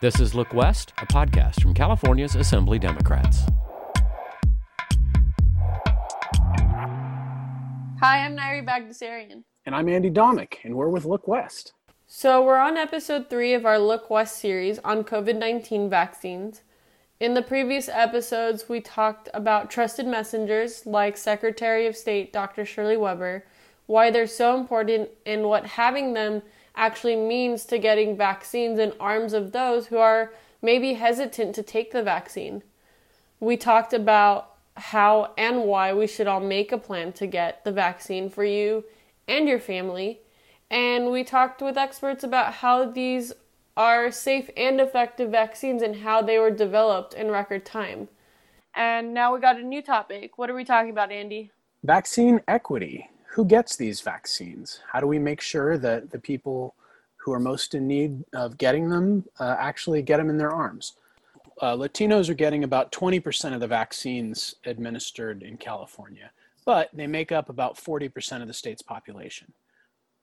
This is Look West, a podcast from California's Assembly Democrats. Hi, I'm Nairi Bagdasarian. And I'm Andy Domick, and we're with Look West. So, we're on episode three of our Look West series on COVID 19 vaccines. In the previous episodes, we talked about trusted messengers like Secretary of State Dr. Shirley Weber, why they're so important, and what having them actually means to getting vaccines in arms of those who are maybe hesitant to take the vaccine. We talked about how and why we should all make a plan to get the vaccine for you and your family. And we talked with experts about how these are safe and effective vaccines and how they were developed in record time. And now we got a new topic. What are we talking about, Andy? Vaccine equity who gets these vaccines? How do we make sure that the people who are most in need of getting them uh, actually get them in their arms? Uh, Latinos are getting about 20% of the vaccines administered in California, but they make up about 40% of the state's population.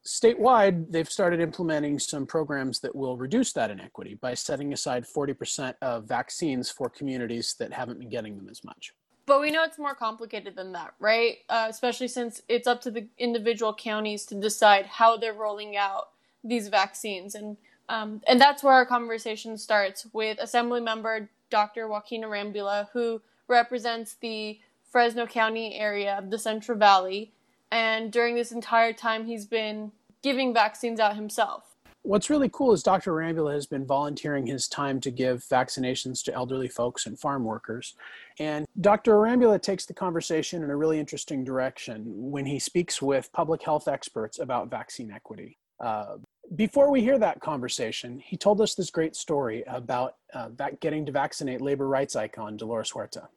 Statewide, they've started implementing some programs that will reduce that inequity by setting aside 40% of vaccines for communities that haven't been getting them as much. But we know it's more complicated than that, right? Uh, especially since it's up to the individual counties to decide how they're rolling out these vaccines, and um, and that's where our conversation starts with Assembly Member Dr. Joaquin Arambula, who represents the Fresno County area of the Central Valley, and during this entire time, he's been giving vaccines out himself what's really cool is Dr. Arambula has been volunteering his time to give vaccinations to elderly folks and farm workers. And Dr. Arambula takes the conversation in a really interesting direction when he speaks with public health experts about vaccine equity. Uh, before we hear that conversation, he told us this great story about uh, getting to vaccinate labor rights icon Dolores Huerta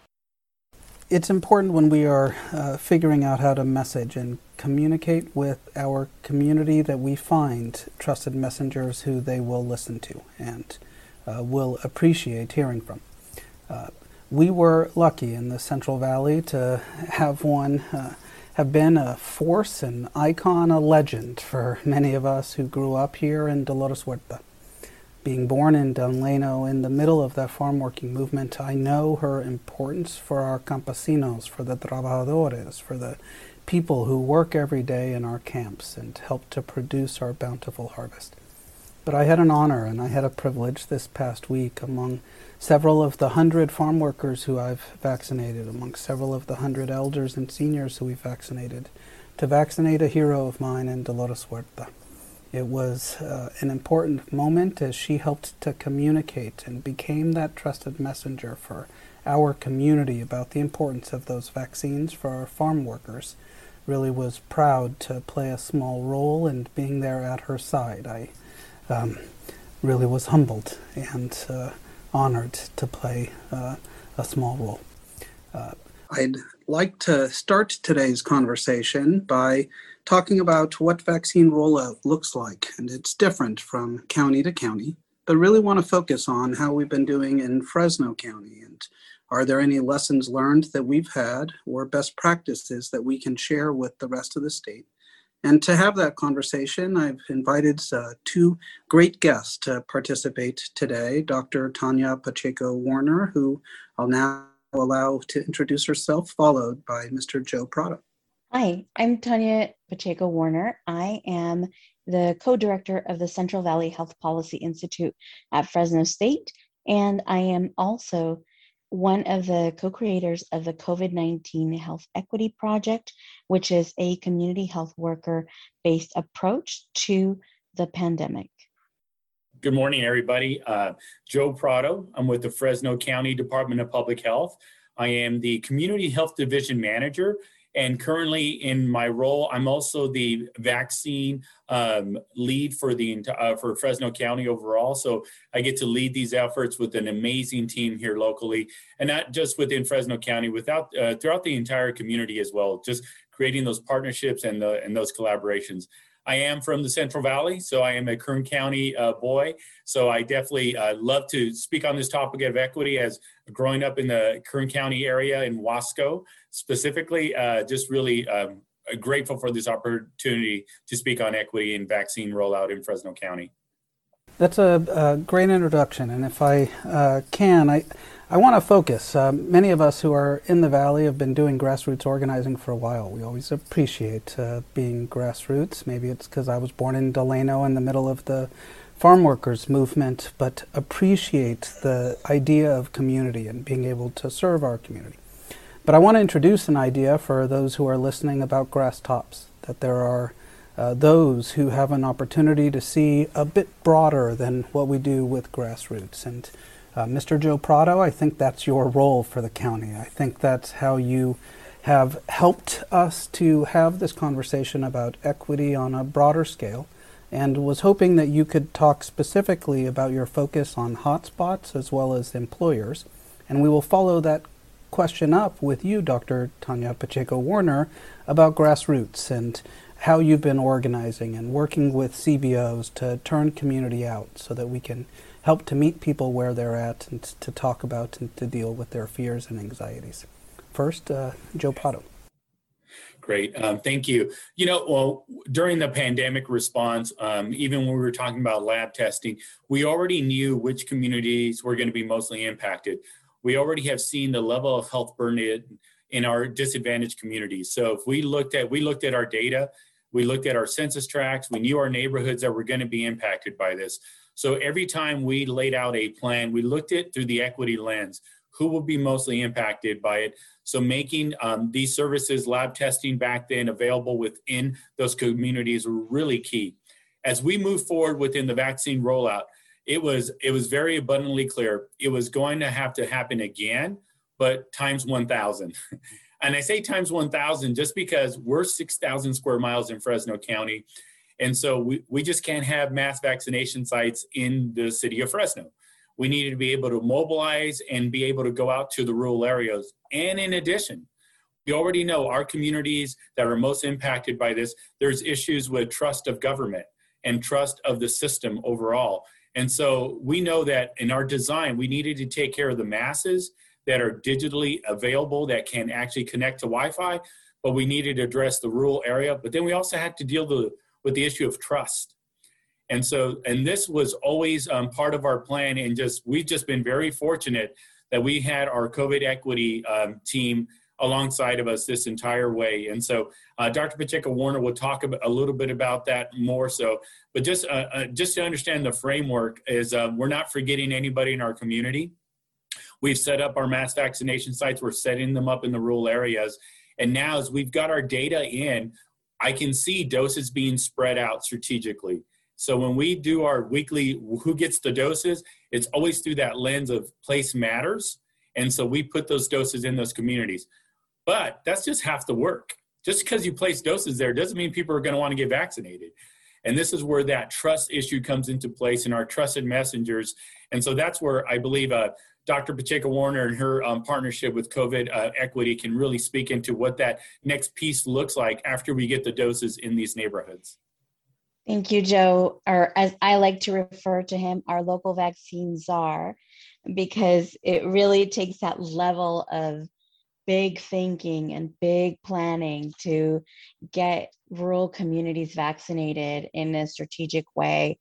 it's important when we are uh, figuring out how to message and communicate with our community that we find trusted messengers who they will listen to and uh, will appreciate hearing from. Uh, we were lucky in the Central Valley to have one uh, have been a force, an icon, a legend for many of us who grew up here in Dolores Huerta being born in Delano in the middle of that farm working movement, I know her importance for our campesinos, for the trabajadores, for the people who work every day in our camps and help to produce our bountiful harvest. But I had an honor and I had a privilege this past week among several of the hundred farm workers who I've vaccinated, among several of the hundred elders and seniors who we've vaccinated, to vaccinate a hero of mine in Dolores Huerta. It was uh, an important moment as she helped to communicate and became that trusted messenger for our community about the importance of those vaccines for our farm workers. Really was proud to play a small role and being there at her side. I um, really was humbled and uh, honored to play uh, a small role. Uh, I'd like to start today's conversation by talking about what vaccine rollout looks like. And it's different from county to county, but really want to focus on how we've been doing in Fresno County. And are there any lessons learned that we've had or best practices that we can share with the rest of the state? And to have that conversation, I've invited uh, two great guests to participate today Dr. Tanya Pacheco Werner, who I'll now allow to introduce herself, followed by Mr. Joe Prado. Hi, I'm Tanya Pacheco Werner. I am the co director of the Central Valley Health Policy Institute at Fresno State, and I am also one of the co creators of the COVID 19 Health Equity Project, which is a community health worker based approach to the pandemic. Good morning, everybody. Uh, Joe Prado. I'm with the Fresno County Department of Public Health. I am the Community Health Division Manager and currently, in my role, I'm also the vaccine um, lead for the uh, for Fresno County overall. So I get to lead these efforts with an amazing team here locally, and not just within Fresno County, without uh, throughout the entire community as well. Just creating those partnerships and the and those collaborations. I am from the Central Valley, so I am a Kern County uh, boy. So I definitely uh, love to speak on this topic of equity as growing up in the Kern County area in Wasco specifically. Uh, just really um, grateful for this opportunity to speak on equity and vaccine rollout in Fresno County. That's a, a great introduction, and if I uh, can, I I want to focus. Um, many of us who are in the valley have been doing grassroots organizing for a while. We always appreciate uh, being grassroots. Maybe it's because I was born in Delano in the middle of the farm workers movement, but appreciate the idea of community and being able to serve our community. But I want to introduce an idea for those who are listening about grass tops. That there are uh, those who have an opportunity to see a bit broader than what we do with grassroots. And uh, Mr. Joe Prado, I think that's your role for the county. I think that's how you have helped us to have this conversation about equity on a broader scale and was hoping that you could talk specifically about your focus on hotspots as well as employers. And we will follow that question up with you, Dr. Tanya Pacheco Werner, about grassroots and how you've been organizing and working with CBOs to turn community out so that we can help to meet people where they're at and to talk about and to deal with their fears and anxieties. First, uh, Joe Prado. Great. Um, thank you. You know, well, during the pandemic response, um, even when we were talking about lab testing, we already knew which communities were going to be mostly impacted. We already have seen the level of health burden in our disadvantaged communities. So if we looked at we looked at our data we looked at our census tracts. We knew our neighborhoods that were going to be impacted by this. So every time we laid out a plan, we looked at through the equity lens. Who will be mostly impacted by it? So making um, these services, lab testing back then available within those communities were really key. As we move forward within the vaccine rollout, it was it was very abundantly clear it was going to have to happen again, but times 1,000. And I say times 1,000 just because we're 6,000 square miles in Fresno County. And so we, we just can't have mass vaccination sites in the city of Fresno. We needed to be able to mobilize and be able to go out to the rural areas. And in addition, we already know our communities that are most impacted by this, there's issues with trust of government and trust of the system overall. And so we know that in our design, we needed to take care of the masses that are digitally available that can actually connect to Wi-Fi, but we needed to address the rural area. But then we also had to deal the, with the issue of trust. And so, and this was always um, part of our plan. And just we've just been very fortunate that we had our COVID equity um, team alongside of us this entire way. And so, uh, Dr. Pacheco Werner will talk a little bit about that more. So, but just uh, uh, just to understand the framework is uh, we're not forgetting anybody in our community. We've set up our mass vaccination sites. We're setting them up in the rural areas. And now, as we've got our data in, I can see doses being spread out strategically. So when we do our weekly who gets the doses, it's always through that lens of place matters. And so we put those doses in those communities. But that's just half the work. Just because you place doses there doesn't mean people are going to want to get vaccinated. And this is where that trust issue comes into place and our trusted messengers. And so that's where I believe uh, Dr. Pacheco Werner and her um, partnership with COVID uh, Equity can really speak into what that next piece looks like after we get the doses in these neighborhoods. Thank you, Joe, or as I like to refer to him, our local vaccine czar, because it really takes that level of big thinking and big planning to get rural communities vaccinated in a strategic way.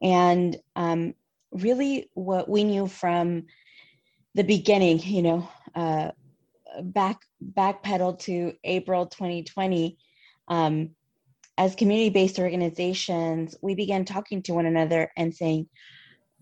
And um, really, what we knew from the beginning, you know, uh, back backpedal to April 2020. Um, as community-based organizations, we began talking to one another and saying,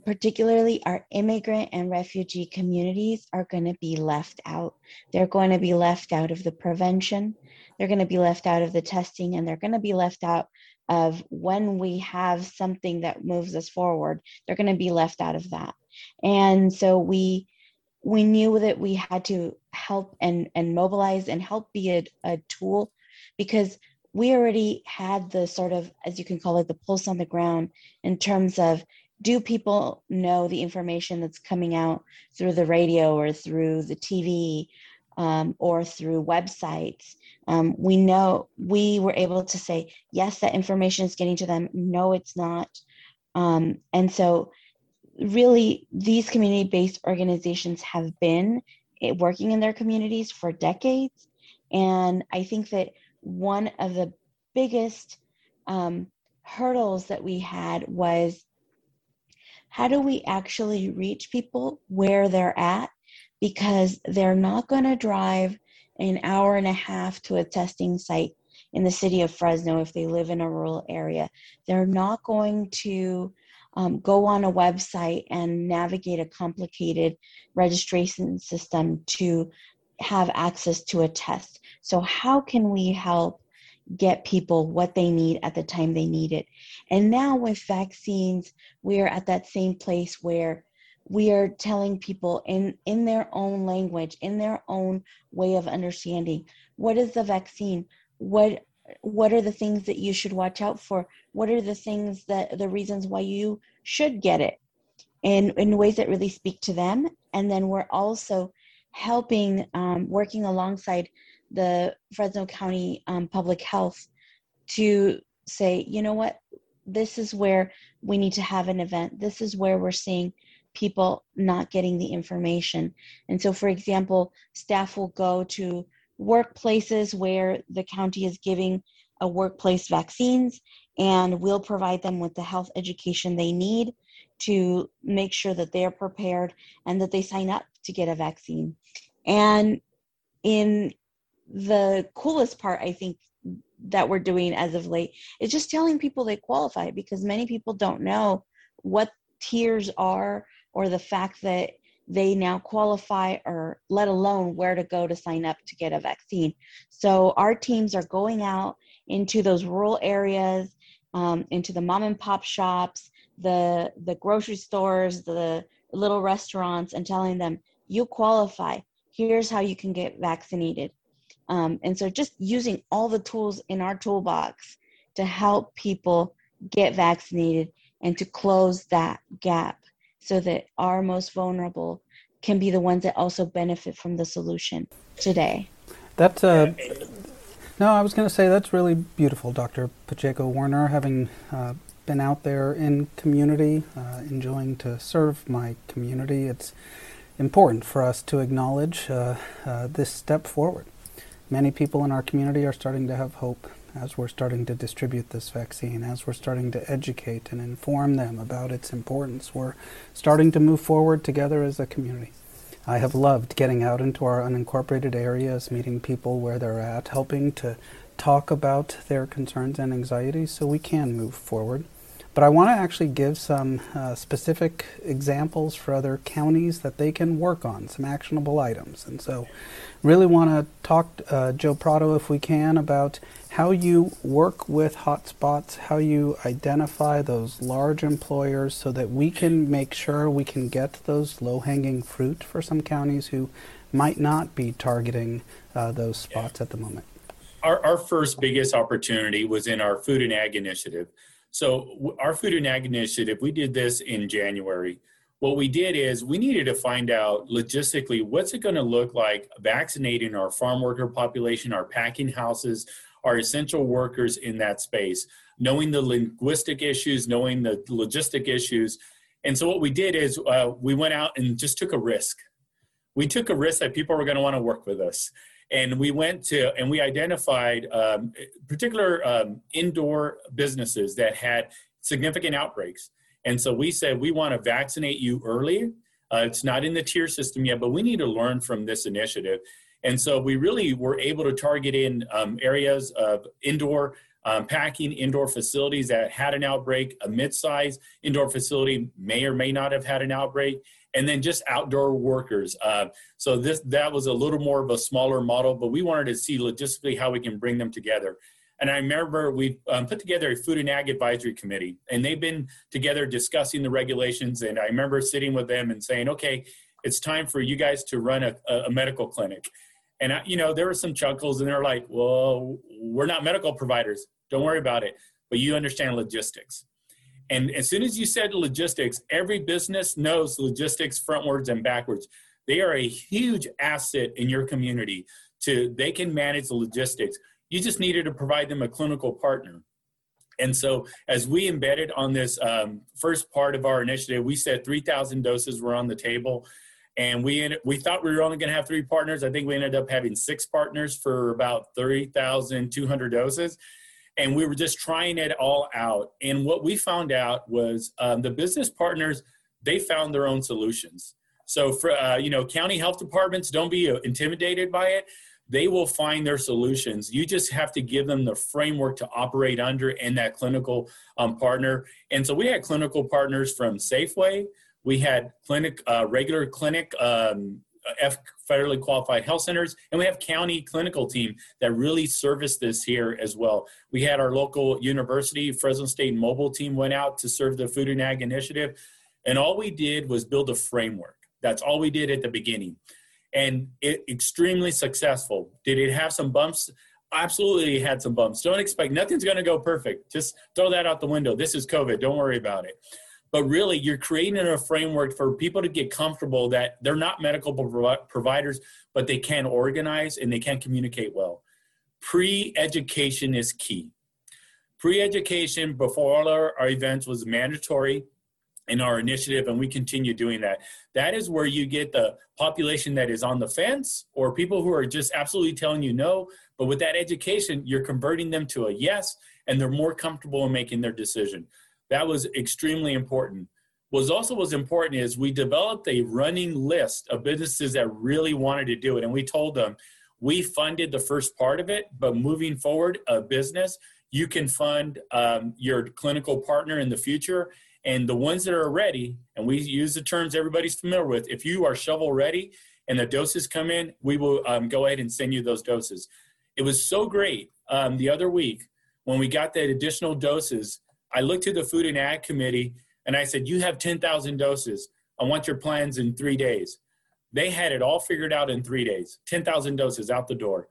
particularly our immigrant and refugee communities are going to be left out. They're going to be left out of the prevention. They're going to be left out of the testing, and they're going to be left out of when we have something that moves us forward. They're going to be left out of that. And so we we knew that we had to help and, and mobilize and help be a, a tool because we already had the sort of, as you can call it, the pulse on the ground in terms of do people know the information that's coming out through the radio or through the TV um, or through websites? Um, we know we were able to say, yes, that information is getting to them. No, it's not. Um, and so really these community-based organizations have been eh, working in their communities for decades and i think that one of the biggest um, hurdles that we had was how do we actually reach people where they're at? Because they're not going to drive an hour and a half to a testing site in the city of Fresno if they live in a rural area. They're not going to um, go on a website and navigate a complicated registration system to have access to a test. So, how can we help get people what they need at the time they need it? And now with vaccines, we are at that same place where we are telling people in in their own language in their own way of understanding what is the vaccine what what are the things that you should watch out for? What are the things that the reasons why you should get it? In in ways that really speak to them. And then we're also helping um, working alongside the fresno county um, public health to say you know what? This is where we need to have an event. This is where we're seeing people not getting the information. And so for example staff will go to workplaces where the county is giving a workplace vaccines and we'll provide them with the health education they need to make sure that they're prepared and that they sign up to get a vaccine. And in the coolest part, I think, that we're doing as of late is just telling people they qualify because many people don't know what tiers are or the fact that they now qualify or let alone where to go to sign up to get a vaccine. So our teams are going out into those rural areas, um, into the mom and pop shops, the the grocery stores, the little restaurants, and telling them you qualify. Here's how you can get vaccinated. Um, and so just using all the tools in our toolbox to help people get vaccinated and to close that gap so that our most vulnerable can be the ones that also benefit from the solution today. That's uh, no, I was going to say that's really beautiful, Dr. Pacheco Werner, having uh, been out there in community, uh, enjoying to serve my community. It's important for us to acknowledge uh, uh this step forward. Many people in our community are starting to have hope as we're starting to distribute this vaccine, as we're starting to educate and inform them about its importance, we're starting to move forward together as a community. I have loved getting out into our unincorporated areas, meeting people where they're at, helping to talk about their concerns and anxieties so we can move forward. But I want to actually give some uh, specific examples for other counties that they can work on, some actionable items. And so, really want to talk, uh, Joe Prado, if we can, about how you work with hotspots, how you identify those large employers so that we can make sure we can get those low hanging fruit for some counties who might not be targeting uh, those spots yeah. at the moment. Our, our first biggest opportunity was in our food and ag initiative. So our food and ag initiative, we did this in January. What we did is we needed to find out logistically what's it going to look like vaccinating our farm worker population, our packing houses, our essential workers in that space, knowing the linguistic issues, knowing the logistic issues. And so what we did is uh, we went out and just took a risk. We took a risk that people were going to want to work with us and we went to and we identified um, particular um, indoor businesses that had significant outbreaks and so we said we want to vaccinate you early uh, it's not in the tier system yet but we need to learn from this initiative and so we really were able to target in um, areas of indoor um, packing indoor facilities that had an outbreak a mid-size indoor facility may or may not have had an outbreak and then just outdoor workers. Uh, so this that was a little more of a smaller model, but we wanted to see logistically how we can bring them together. And I remember we um, put together a food and ag advisory committee, and they've been together discussing the regulations. And I remember sitting with them and saying, "Okay, it's time for you guys to run a, a medical clinic." And I, you know, there were some chuckles, and they're like, "Well, we're not medical providers. Don't worry about it, but you understand logistics." And as soon as you said logistics, every business knows logistics frontwards and backwards. They are a huge asset in your community to they can manage the logistics. You just needed to provide them a clinical partner. And so, as we embedded on this um, first part of our initiative, we said 3,000 doses were on the table, and we ended, we thought we were only going to have three partners. I think we ended up having six partners for about 30,200 doses and we were just trying it all out. And what we found out was um, the business partners they found their own solutions. So for uh, you know, county health departments, don't be intimidated by it. They will find their solutions. You just have to give them the framework to operate under and that clinical um, partner. And so we had clinical partners from Safeway. We had clinic, uh, regular clinic um, F federally qualified health centers, and we have county clinical team that really service this here as well. We had our local university, Fresno State mobile team went out to serve the Food and Ag initiative, and all we did was build a framework. That's all we did at the beginning, and it extremely successful. Did it have some bumps? Absolutely, had some bumps. Don't expect nothing's going to go perfect. Just throw that out the window. This is COVID. Don't worry about it but really you're creating a framework for people to get comfortable that they're not medical providers but they can organize and they can communicate well. Pre-education is key. Pre-education before all our, our events was mandatory in our initiative and we continue doing that. That is where you get the population that is on the fence or people who are just absolutely telling you no but with that education you're converting them to a yes and they're more comfortable in making their decision that was extremely important. Was also was important is we developed a running list of businesses that really wanted to do it, and we told them we funded the first part of it, but moving forward, a business you can fund um, your clinical partner in the future, and the ones that are ready, and we use the terms everybody's familiar with. If you are shovel ready and the doses come in, we will um, go ahead and send you those doses. It was so great um, the other week when we got that additional doses I looked to the Food and Ag Committee and I said, You have 10,000 doses. I want your plans in three days. They had it all figured out in three days 10,000 doses out the door.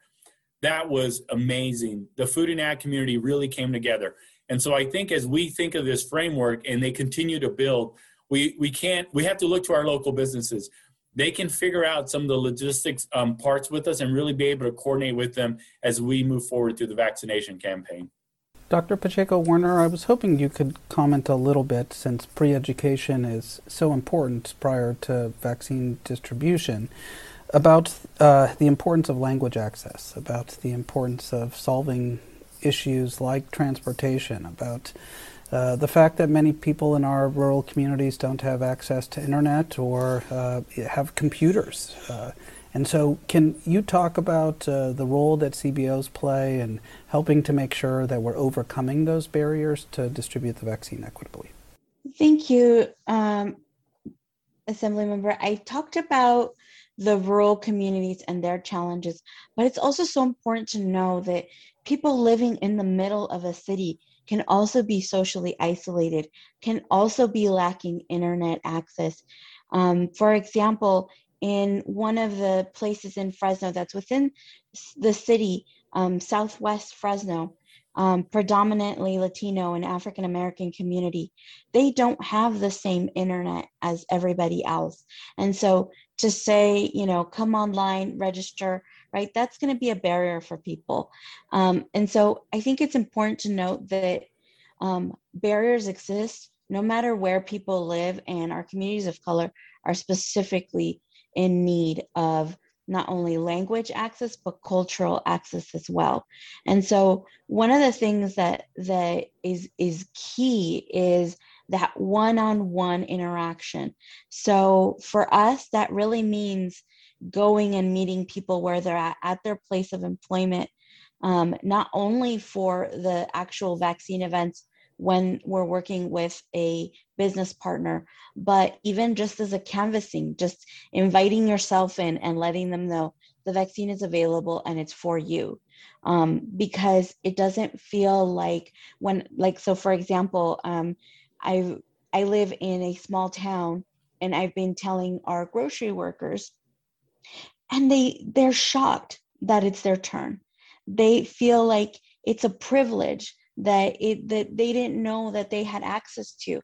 That was amazing. The food and ag community really came together. And so I think as we think of this framework and they continue to build, we, we can't, we have to look to our local businesses. They can figure out some of the logistics um, parts with us and really be able to coordinate with them as we move forward through the vaccination campaign. Dr. Pacheco Werner, I was hoping you could comment a little bit since pre education is so important prior to vaccine distribution about uh, the importance of language access, about the importance of solving issues like transportation, about uh, the fact that many people in our rural communities don't have access to internet or uh, have computers. Uh, and so, can you talk about uh, the role that CBOs play in helping to make sure that we're overcoming those barriers to distribute the vaccine equitably? Thank you, um, Assembly Member. I talked about the rural communities and their challenges, but it's also so important to know that people living in the middle of a city can also be socially isolated, can also be lacking internet access. Um, for example, in one of the places in Fresno that's within the city, um, Southwest Fresno, um, predominantly Latino and African American community, they don't have the same internet as everybody else. And so to say, you know, come online, register, right, that's going to be a barrier for people. Um, and so I think it's important to note that um, barriers exist no matter where people live, and our communities of color are specifically in need of not only language access but cultural access as well. And so one of the things that that is is key is that one-on-one interaction. So for us that really means going and meeting people where they're at at their place of employment um, not only for the actual vaccine events when we're working with a business partner, but even just as a canvassing, just inviting yourself in and letting them know the vaccine is available and it's for you. Um, because it doesn't feel like when, like, so for example, um, I I live in a small town, and I've been telling our grocery workers, and they they're shocked that it's their turn. They feel like it's a privilege that it that they didn't know that they had access to.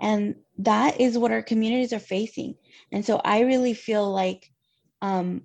And that is what our communities are facing. And so i really feel like um,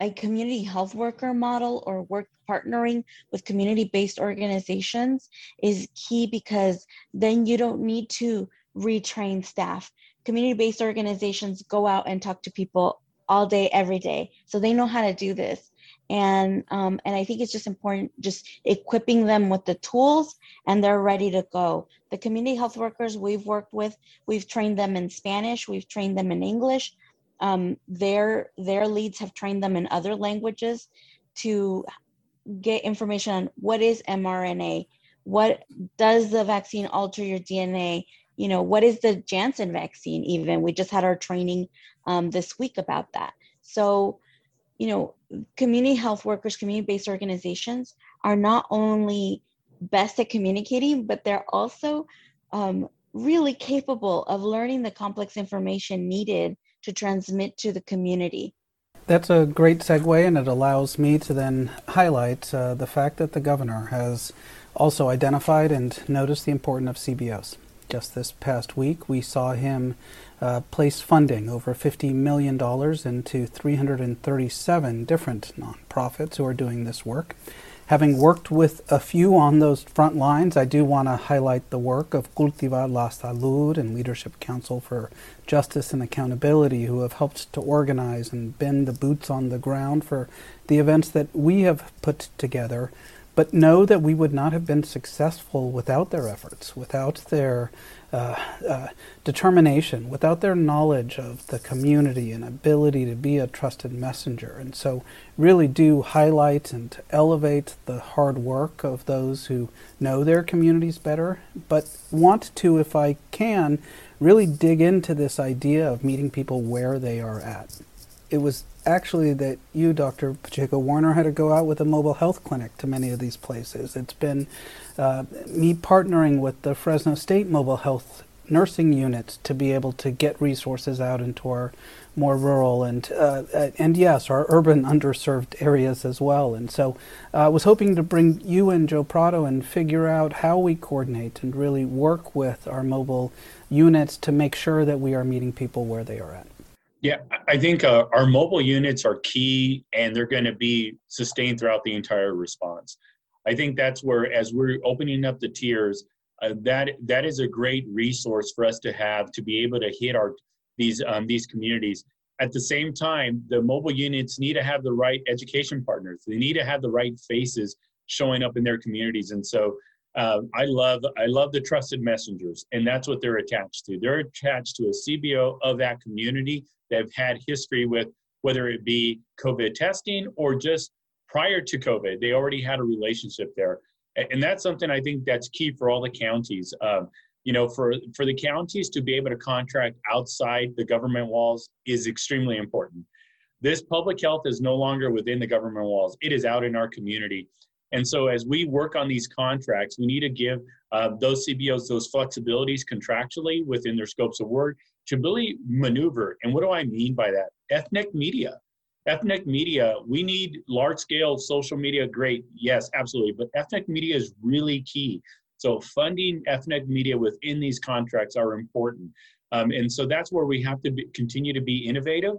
a community health worker model or work partnering with community based organizations is key because then you don't need to retrain staff. Community based organizations go out and talk to people all day every day. So they know how to do this and um, and I think it's just important just equipping them with the tools and they're ready to go. The community health workers we've worked with, we've trained them in Spanish, we've trained them in English. Um, their their leads have trained them in other languages to get information on what is mRNA, what does the vaccine alter your DNA, you know, what is the Janssen vaccine even? We just had our training um, this week about that. So, you know, community health workers, community-based organizations are not only best at communicating, but they're also um, really capable of learning the complex information needed to transmit to the community. That's a great segue, and it allows me to then highlight uh, the fact that the governor has also identified and noticed the importance of CBOs. Just this past week, we saw him uh, place funding over $50 million into 337 different nonprofits who are doing this work. Having worked with a few on those front lines, I do want to highlight the work of Cultiva la Salud and Leadership Council for Justice and Accountability, who have helped to organize and bend the boots on the ground for the events that we have put together but know that we would not have been successful without their efforts, without their uh, uh, determination, without their knowledge of the community and ability to be a trusted messenger. And so, really do highlight and elevate the hard work of those who know their communities better, but want to, if I can, really dig into this idea of meeting people where they are at. It was actually that you, Dr. Pacheco Werner, had to go out with a mobile health clinic to many of these places. It's been uh, me partnering with the Fresno State mobile health nursing Unit to be able to get resources out into our more rural and uh, and yes, our urban underserved areas as well. And so, uh, I was hoping to bring you and Joe Prado and figure out how we coordinate and really work with our mobile units to make sure that we are meeting people where they are at. Yeah, I think uh, our mobile units are key and they're going to be sustained throughout the entire response. I think that's where, as we're opening up the tiers, uh, that that is a great resource for us to have to be able to hit our these um, these communities. At the same time, the mobile units need to have the right education partners. They need to have the right faces showing up in their communities. And so, uh, I love I love the trusted messengers, and that's what they're attached to. They're attached to a CBO of that community that have had history with whether it be COVID testing or just prior to COVID, they already had a relationship there, and that's something I think that's key for all the counties. Um, you know, for for the counties to be able to contract outside the government walls is extremely important. This public health is no longer within the government walls; it is out in our community. And so, as we work on these contracts, we need to give uh, those CBOs those flexibilities contractually within their scopes of work to really maneuver. And what do I mean by that? Ethnic media. Ethnic media, we need large scale social media, great, yes, absolutely. But ethnic media is really key. So, funding ethnic media within these contracts are important. Um, and so, that's where we have to be, continue to be innovative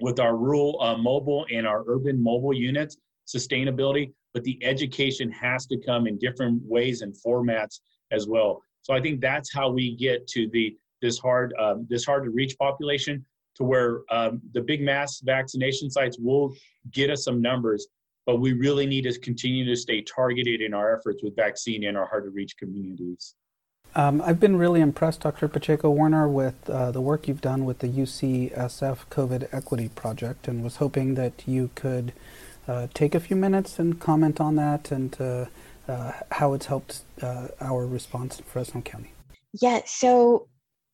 with our rural uh, mobile and our urban mobile units, sustainability but the education has to come in different ways and formats as well. So I think that's how we get to the this hard um, this hard to reach population to where um, the big mass vaccination sites will get us some numbers, but we really need to continue to stay targeted in our efforts with vaccine in our hard to reach communities. Um, I've been really impressed, Dr. Pacheco Werner, with uh, the work you've done with the UCSF COVID Equity Project, and was hoping that you could uh, take a few minutes and comment on that and uh, uh, how it's helped uh, our response in Fresno County. Yeah, so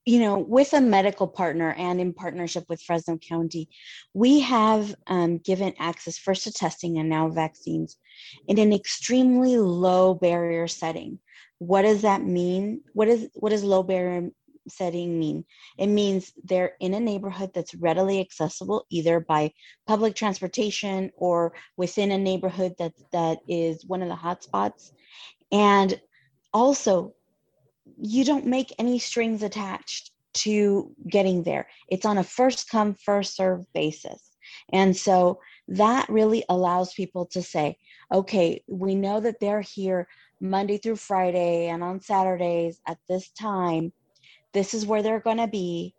you know, with a medical partner and in partnership with Fresno County, we have um, given access first to testing and now vaccines in an extremely low barrier setting. What does that mean? What is what does low barrier setting mean? It means they're in a neighborhood that's readily accessible either by public transportation or within a neighborhood that that is one of the hotspots. And also, you don't make any strings attached to getting there. It's on a first come, first serve basis. And so that really allows people to say, okay, we know that they're here Monday through Friday and on Saturdays at this time this is where they're going to be.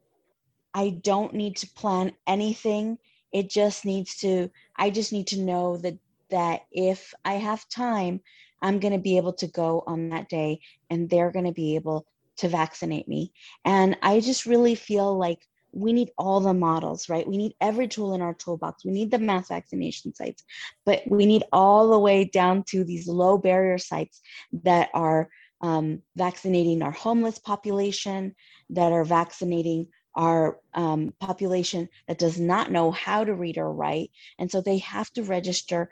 I don't need to plan anything it just needs to i just need to know that that if i have time i'm going to be able to go on that day and they're going to be able to vaccinate me and i just really feel like we need all the models, right? We need every tool in our toolbox. We need the mass vaccination sites, but we need all the way down to these low barrier sites that are um, vaccinating our homeless population, that are vaccinating our um, population that does not know how to read or write. And so they have to register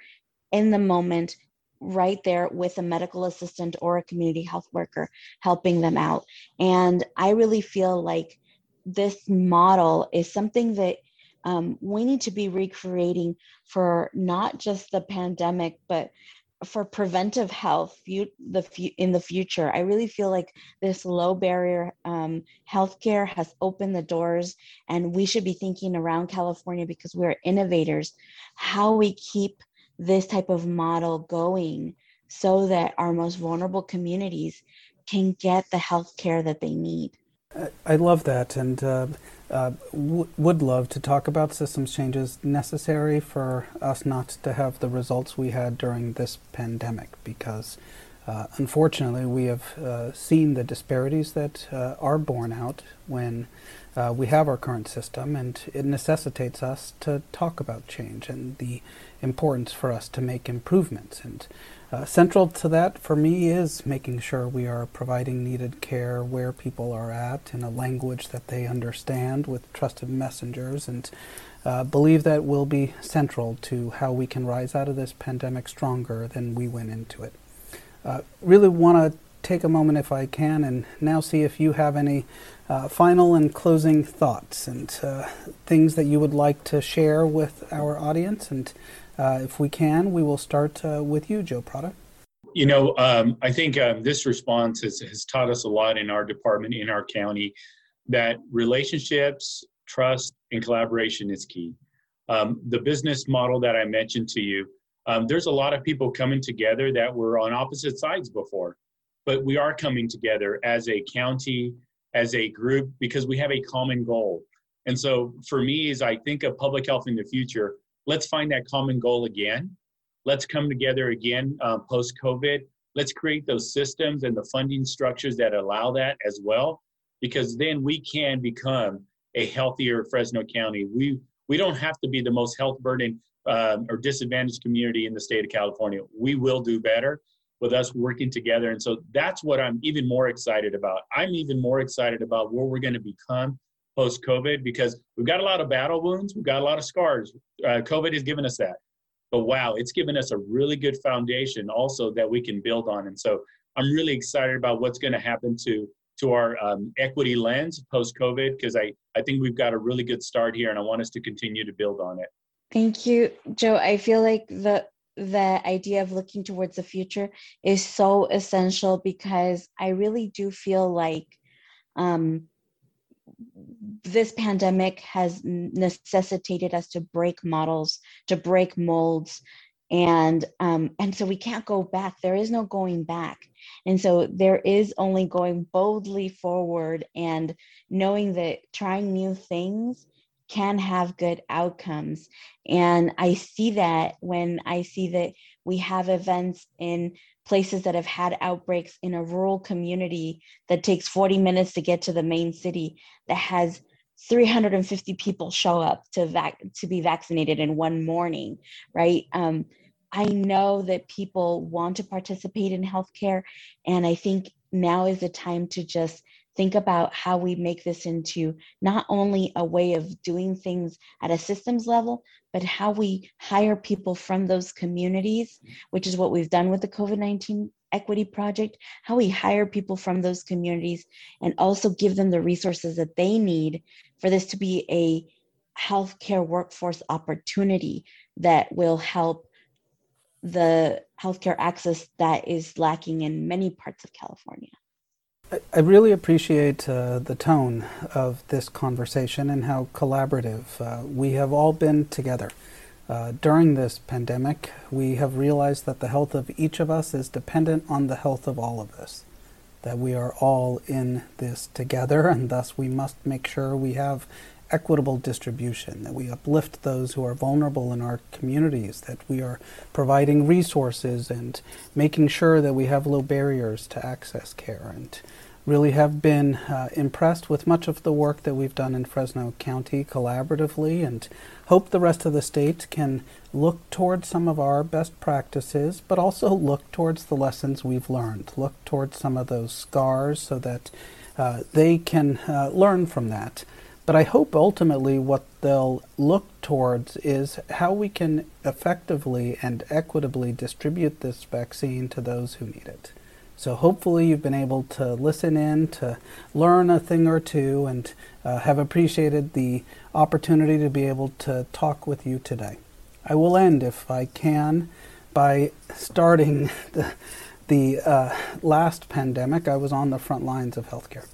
in the moment right there with a medical assistant or a community health worker helping them out. And I really feel like this model is something that um, we need to be recreating for not just the pandemic, but for preventive health the in the future i really feel like this low barrier um, healthcare has opened the doors and we should be thinking around california because we're innovators how we keep this type of model going so that our most vulnerable communities can get the health care that they need. I love that, and uh, uh, w- would love to talk about systems changes necessary for us not to have the results we had during this pandemic, because uh, unfortunately we have uh, seen the disparities that uh, are borne out when uh, we have our current system, and it necessitates us to talk about change and the importance for us to make improvements. And uh, central to that for me is making sure we are providing needed care where people are at in a language that they understand with trusted messengers and uh, believe that will be central to how we can rise out of this pandemic stronger than we went into it. Uh, really want to take a moment, if I can, and now see if you have any uh, final and closing thoughts and uh, things that you would like to share with our audience and uh, if we can, we will start uh, with you, Joe Prado. You know, um, I think um, this response has, has taught us a lot in our department, in our county, that relationships, trust, and collaboration is key. Um, the business model that I mentioned to you, um, there's a lot of people coming together that were on opposite sides before, but we are coming together as a county, as a group, because we have a common goal. And so for me, as I think of public health in the future, let's find that common goal again. Let's come together again uh, post COVID. Let's create those systems and the funding structures that allow that as well, because then we can become a healthier Fresno County. We we don't have to be the most health burden um, or disadvantaged community in the state of California. We will do better with us working together, and so that's what I'm even more excited about. I'm even more excited about where we're going to become post COVID because we've got a lot of battle wounds, we've got a lot of scars. Uh, COVID has given us that. But wow, it's given us a really good foundation also that we can build on. And so I'm really excited about what's going to happen to to our um, equity lens post COVID because I, I think we've got a really good start here and I want us to continue to build on it. Thank you, Joe. I feel like the the idea of looking towards the future is so essential because I really do feel like um, this pandemic has necessitated us to break models, to break molds, and um, and so we can't go back. There is no going back, and so there is only going boldly forward and knowing that trying new things can have good outcomes. And I see that when I see that we have events in places that have had outbreaks in a rural community that takes 40 minutes to get to the main city that has 350 people show up to vac- to be vaccinated in one morning right? Um, i know that people want to participate in healthcare and i think now is the time to just think about how we make this into not only a way of doing things at a systems level, but how we hire people from those communities, which is what we've done with the COVID 19 equity project, how we hire people from those communities and also give them the resources that they need for this to be a healthcare workforce opportunity that will help the healthcare access that is lacking in many parts of California. I really appreciate uh, the tone of this conversation and how collaborative uh, we have all been together. Uh, during this pandemic, we have realized that the health of each of us is dependent on the health of all of us. that we are all in this together, and thus we must make sure we have equitable distribution, that we uplift those who are vulnerable in our communities, that we are providing resources and making sure that we have low barriers to access care. And really have been uh, impressed with much of the work that we've done in Fresno County collaboratively and hope the rest of the state can look towards some of our best practices, but also look towards the lessons we've learned, look towards some of those scars so that uh, they can uh, learn from that. But I hope ultimately what they'll look towards is how we can effectively and equitably distribute this vaccine to those who need it. So hopefully you've been able to listen in, to learn a thing or two, and uh, have appreciated the opportunity to be able to talk with you today. I will end, if I can, by starting the, the uh, last pandemic. I was on the front lines of healthcare.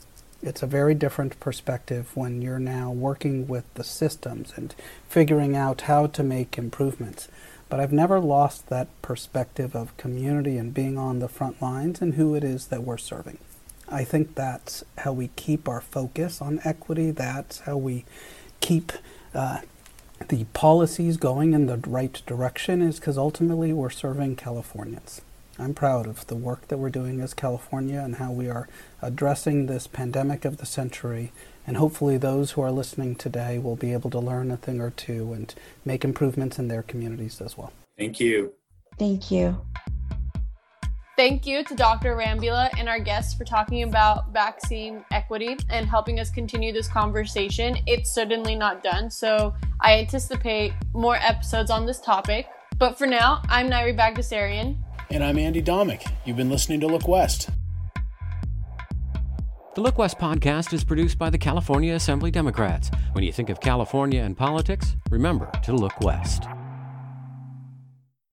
It's a very different perspective when you're now working with the systems and figuring out how to make improvements. But I've never lost that perspective of community and being on the front lines and who it is that we're serving. I think that's how we keep our focus on equity. That's how we keep uh, the policies going in the right direction, is because ultimately we're serving Californians. I'm proud of the work that we're doing as California and how we are addressing this pandemic of the century and hopefully, those who are listening today will be able to learn a thing or two and make improvements in their communities as well. Thank you. Thank you. Thank you to Dr. Arambula and our guests for talking about vaccine equity and helping us continue this conversation. It's certainly not done, so I anticipate more episodes on this topic. But for now, I'm Nairi Bagdasarian. And I'm Andy Domick. You've been listening to Look West. The Look West podcast is produced by the California Assembly Democrats. When you think of California and politics, remember to look west.